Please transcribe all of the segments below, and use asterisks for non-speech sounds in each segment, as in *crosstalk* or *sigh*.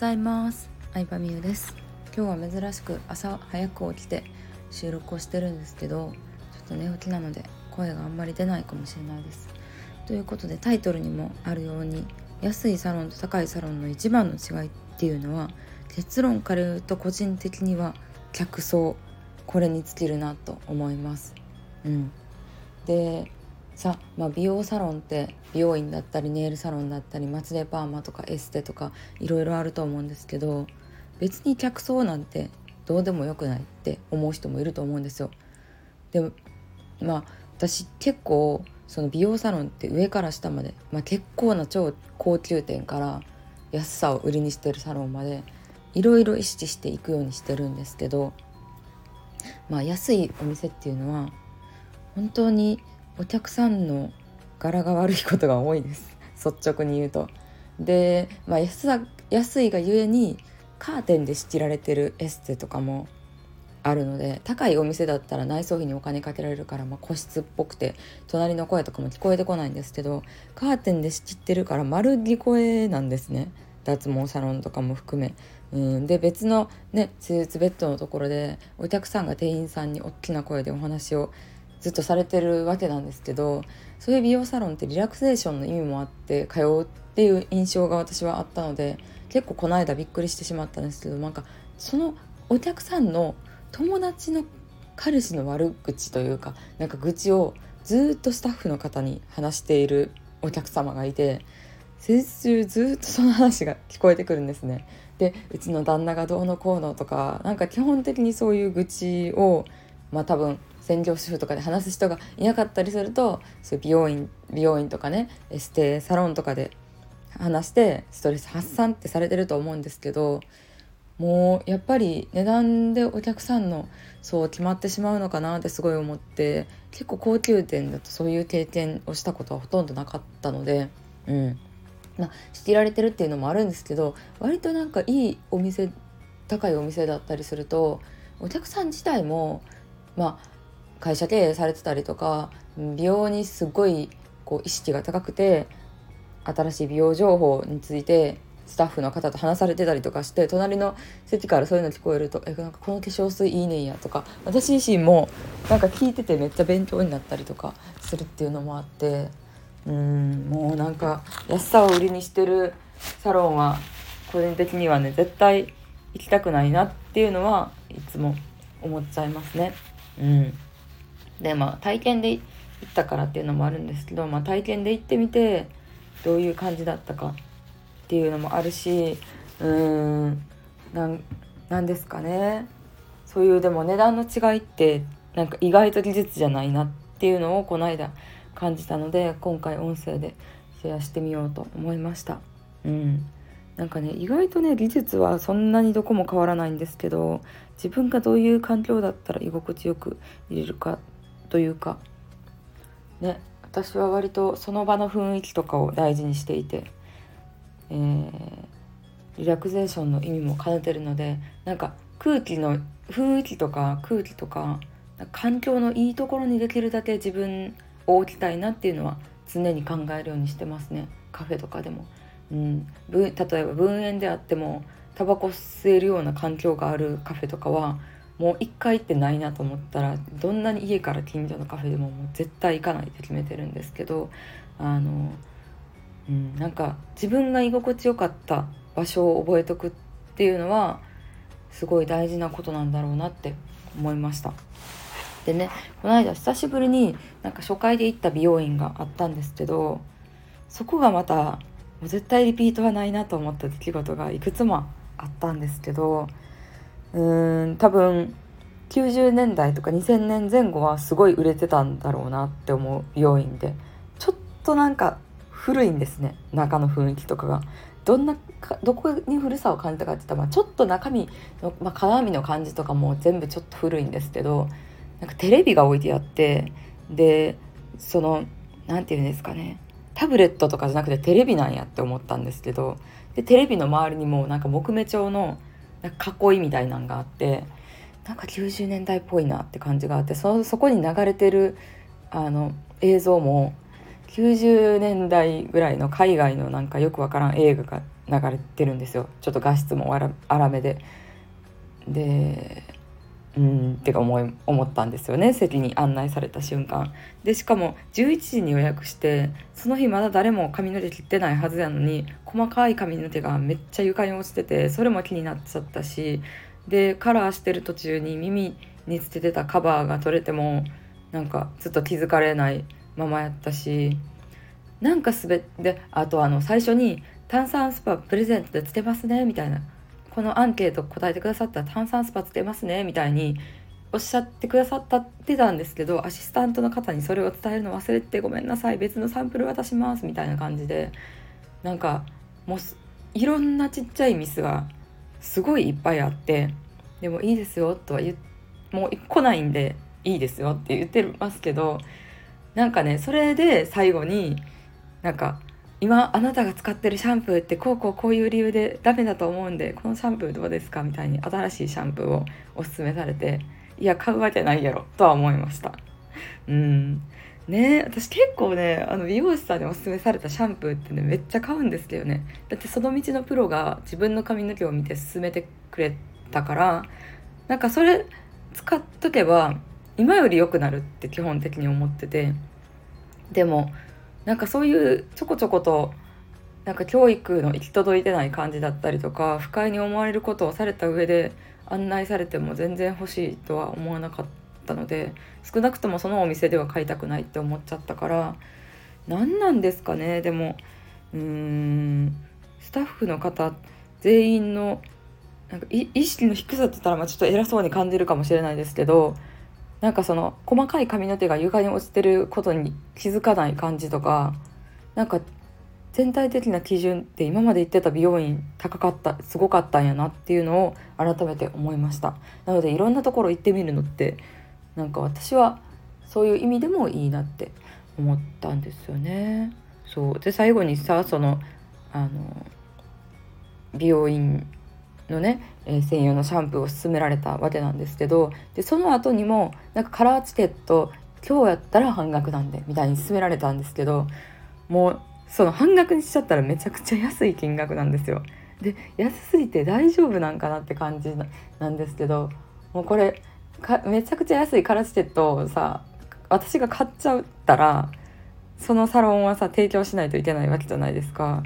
ざいます。相葉美優です。今日は珍しく朝早く起きて収録をしてるんですけどちょっと寝起きなので声があんまり出ないかもしれないです。ということでタイトルにもあるように安いサロンと高いサロンの一番の違いっていうのは結論から言うと個人的には客層これに尽きるなと思います。うん。でさまあ、美容サロンって美容院だったりネイルサロンだったりまつげパーマとかエステとかいろいろあると思うんですけど別に客層なんてどうでもよくないって思う人もいると思うんですよ。でまあ私結構その美容サロンって上から下まで、まあ、結構な超高級店から安さを売りにしてるサロンまでいろいろ意識していくようにしてるんですけど、まあ、安いお店っていうのは本当にお客さんの柄が悪いことが多いです *laughs* 率直に言うと。で、まあ、安安いがゆえにカーテンで仕切られてるエステとかもあるので高いお店だったら内装費にお金かけられるから、まあ、個室っぽくて隣の声とかも聞こえてこないんですけどカーテンで仕切ってるから丸聞こえなんですね脱毛サロンとかも含め。うんで別のね施術ベッドのところでお客さんが店員さんに大きな声でお話をずっとされてるわけなんですけどそういう美容サロンってリラクゼーションの意味もあって通うっていう印象が私はあったので結構この間びっくりしてしまったんですけどなんかそのお客さんの友達の彼氏の悪口というかなんか愚痴をずっとスタッフの方に話しているお客様がいて施術中ずっとその話が聞こえてくるんですね。でうちの旦那がどうのこうのとかなんか基本的にそういう愚痴をまあ多分専業主婦とかで話す人がいなかったりするとそういう美容院美容院とかねエステサロンとかで話してストレス発散ってされてると思うんですけどもうやっぱり値段でお客さんのそう決まってしまうのかなってすごい思って結構高級店だとそういう経験をしたことはほとんどなかったのでうん。まあ仕切られてるっていうのもあるんですけど割となんかいいお店高いお店だったりするとお客さん自体もまあ会社経営されてたりとか美容にすごいこう意識が高くて新しい美容情報についてスタッフの方と話されてたりとかして隣の席からそういうの聞こえると「えなんかこの化粧水いいねんや」とか私自身もなんか聞いててめっちゃ勉強になったりとかするっていうのもあってうんもうなんか安さを売りにしてるサロンは個人的にはね絶対行きたくないなっていうのはいつも思っちゃいますね。うんでまあ体験で行ったからっていうのもあるんですけど、まあ、体験で行ってみてどういう感じだったかっていうのもあるしうーんなんですかねそういうでも値段の違いってなんか意外と技術じゃないなっていうのをこの間感じたので今回音声でシェアしてみようと思いました。うんなんかね意外とね技術はそんなにどこも変わらないんですけど自分がどういう環境だったら居心地よく入れるかというか。ね私は割とその場の雰囲気とかを大事にしていて、えー、リラクゼーションの意味も兼ねてるのでなんか空気の雰囲気とか空気とか環境のいいところにできるだけ自分を置きたいなっていうのは常に考えるようにしてますね。カフェとかでも。うん、例えば分煙であってもタバコ吸えるような環境があるカフェとかはもう1回行ってないなと思ったらどんなに家から近所のカフェでももう絶対行かないって決めてるんですけどあの、うん、なんか自分が居心地よかった場所を覚えとくっていうのはすごい大事なことなんだろうなって思いました。でねこの間久しぶりになんか初回で行った美容院があったんですけどそこがまたもう絶対リピートはないなと思った出来事がいくつもあったんですけどうーん多分90年代とか2000年前後はすごい売れてたんだろうなって思う美容院でちょっとなんか古いんですね中の雰囲気とかが。どんなどこに古さを感じたかって言ったら、ま、ちょっと中身の、まあ、鏡の感じとかも全部ちょっと古いんですけどなんかテレビが置いてあってでその何て言うんですかねタブレットとかじゃなくてテレビなんやって思ったんですけどでテレビの周りにもなんか木目調の囲いみたいなんがあってなんか90年代っぽいなって感じがあってそそこに流れてるあの映像も90年代ぐらいの海外のなんかよくわからん映画が流れてるんですよちょっと画質も荒めで。でうんってか思い思ったんですよね。席に案内された瞬間。でしかも11時に予約してその日まだ誰も髪の毛切ってないはずやのに細かい髪の毛がめっちゃ床に落ちててそれも気になっちゃったしでカラーしてる途中に耳につけてたカバーが取れてもなんかずっと気づかれないままやったしなんかすべであとあの最初に「炭酸スパプレゼントでつけますね」みたいな。このアンケート答えてくださったら炭酸スパつけますねみたいにおっしゃってくださったってたんですけどアシスタントの方にそれを伝えるの忘れてごめんなさい別のサンプル渡しますみたいな感じでなんかもういろんなちっちゃいミスがすごいいっぱいあってでもいいですよとは言もう来ないんでいいですよって言ってますけどなんかねそれで最後になんか今あなたが使ってるシャンプーってこうこうこういう理由でダメだと思うんでこのシャンプーどうですかみたいに新しいシャンプーをおすすめされていや買うわけないやろとは思いました。うん。ね私結構ねあの美容師さんにおすすめされたシャンプーってねめっちゃ買うんですけどね。だってその道のプロが自分の髪の毛を見て勧めてくれたからなんかそれ使っとけば今より良くなるって基本的に思ってて。でもなんかそういうちょこちょことなんか教育の行き届いてない感じだったりとか不快に思われることをされた上で案内されても全然欲しいとは思わなかったので少なくともそのお店では買いたくないって思っちゃったから何なんですかね？でもうーんスタッフの方全員のなんか意識の低さって言ったらまあちょっと偉そうに感じるかもしれないですけどなんかその細かい髪の毛が床に落ちてることに気づかない感じとかなんか全体的な基準って今まで行ってた美容院高かったすごかったんやなっていうのを改めて思いました。なのでいろんなところ行ってみるのってなんか私はそういう意味でもいいなって思ったんですよね。そう。で最後にさそのあの美容院のね、えー、専用のシャンプーを勧められたわけなんですけどでその後にもなんかカラーチケット今日やったら半額なんでみたいに勧められたんですけどもうその半額にしちゃったらめちゃくちゃ安い金額なんですよ。で安すぎて大丈夫なんかなって感じなんですけどもうこれめちゃくちゃ安いカラーチケットをさ私が買っちゃったらそのサロンはさ提供しないといけないわけじゃないですか。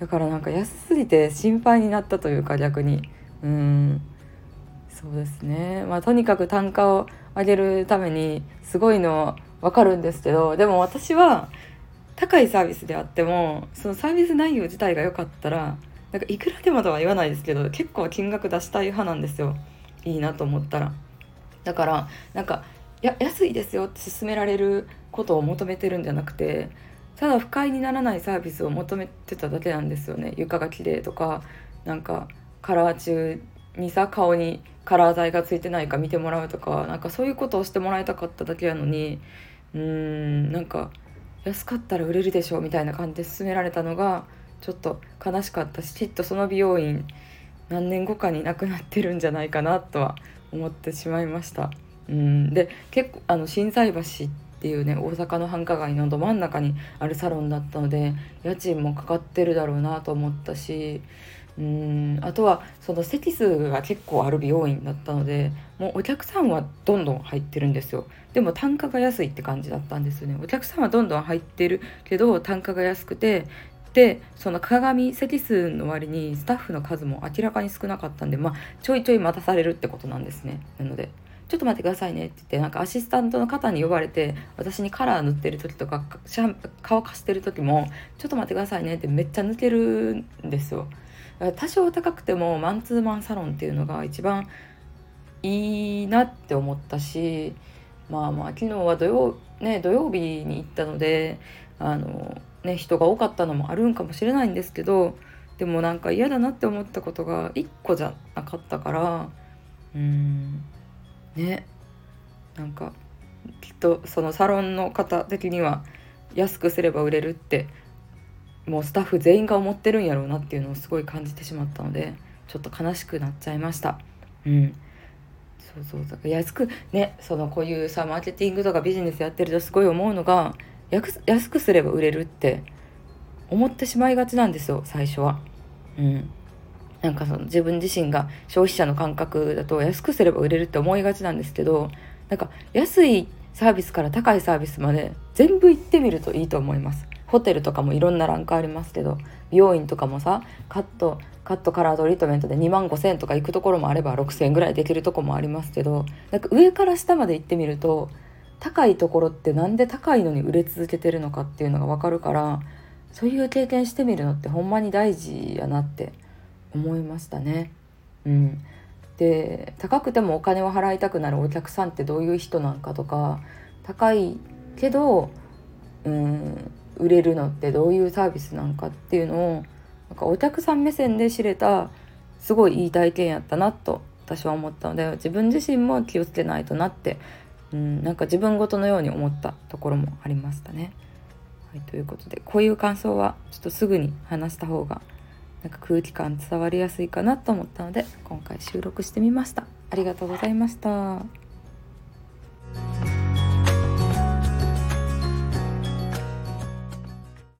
だからなんか安すぎて心配になったというか逆に。うん。そうですね。まあとにかく単価を上げるためにすごいの分かるんですけどでも私は高いサービスであってもそのサービス内容自体が良かったらなんかいくらでもとは言わないですけど結構金額出したい派なんですよ。いいなと思ったら。だからなんかや安いですよって勧められることを求めてるんじゃなくてただ不快にならないサービスを求めてただけなんですよね床が綺麗とかなんかカラー中にさ顔にカラー剤がついてないか見てもらうとかなんかそういうことをしてもらいたかっただけやのにうーんなんか安かったら売れるでしょうみたいな感じで勧められたのがちょっと悲しかったしきっとその美容院何年後かになくなってるんじゃないかなとは思ってしまいました。うんで結構あの心斎橋ってていうね大阪の繁華街のど真ん中にあるサロンだったので家賃もかかってるだろうなと思ったしうんあとはその席数が結構ある美容院だったのでもうお客さんはどんどん入ってるんですよ。でも単価が安いって感じだったんですよね。お客さんはどんどん入ってるけど単価が安くてでその鏡席数の割にスタッフの数も明らかに少なかったんでまあちょいちょい待たされるってことなんですね。なのでちょっと待ってくださいね。って言ってなんかアシスタントの方に呼ばれて私にカラー塗ってる時とかシャン乾かしてる時もちょっと待ってくださいね。ってめっちゃ抜けるんですよ。多少高くてもマンツーマンサロンっていうのが一番いいなって思ったしまあまあ昨日は土曜,、ね、土曜日に行ったのであの、ね、人が多かったのもあるんかもしれないんですけどでもなんか嫌だなって思ったことが1個じゃなかったからうん。ね。なんかきっとそのサロンの方的には安くすれば売れるってもうスタッフ全員が思ってるんやろうなっていうのをすごい感じてしまったのでちょっと悲しくなっちゃいました。うん。そうそう。だから安くねそのこういうさマーケティングとかビジネスやってるとすごい思うのが安くすれば売れるって思ってしまいがちなんですよ最初は。うん。なんかその自分自身が消費者の感覚だと安くすれば売れるって思いがちなんですけどなんか安いサービスから高いサービスまで全部行ってみるといいと思います。ホテルとかもいろんなランクありますけど美容院とかもさカットカットカラートリートメントで2万5,000円とか行くところもあれば6,000円ぐらいできるとこもありますけどなんか上から下まで行ってみると高いところってなんで高いのに売れ続けてるのかっていうのが分かるからそういう経験してみるのってほんまに大事やなって思いましたね。うん、で高くてもお金を払いたくなるお客さんってどういう人なんかとか高いけど、うん、売れるのってどういうサービスなんかっていうのをなんかお客さん目線で知れたすごいいい体験やったなと私は思ったので自分自身も気をつけないとなって、うん、なんか自分ごとのように思ったところもありましたね。はい、ということでこういう感想はちょっとすぐに話した方がなんか空気感伝わりやすいかなと思ったので今回収録してみました。ありがとうございました。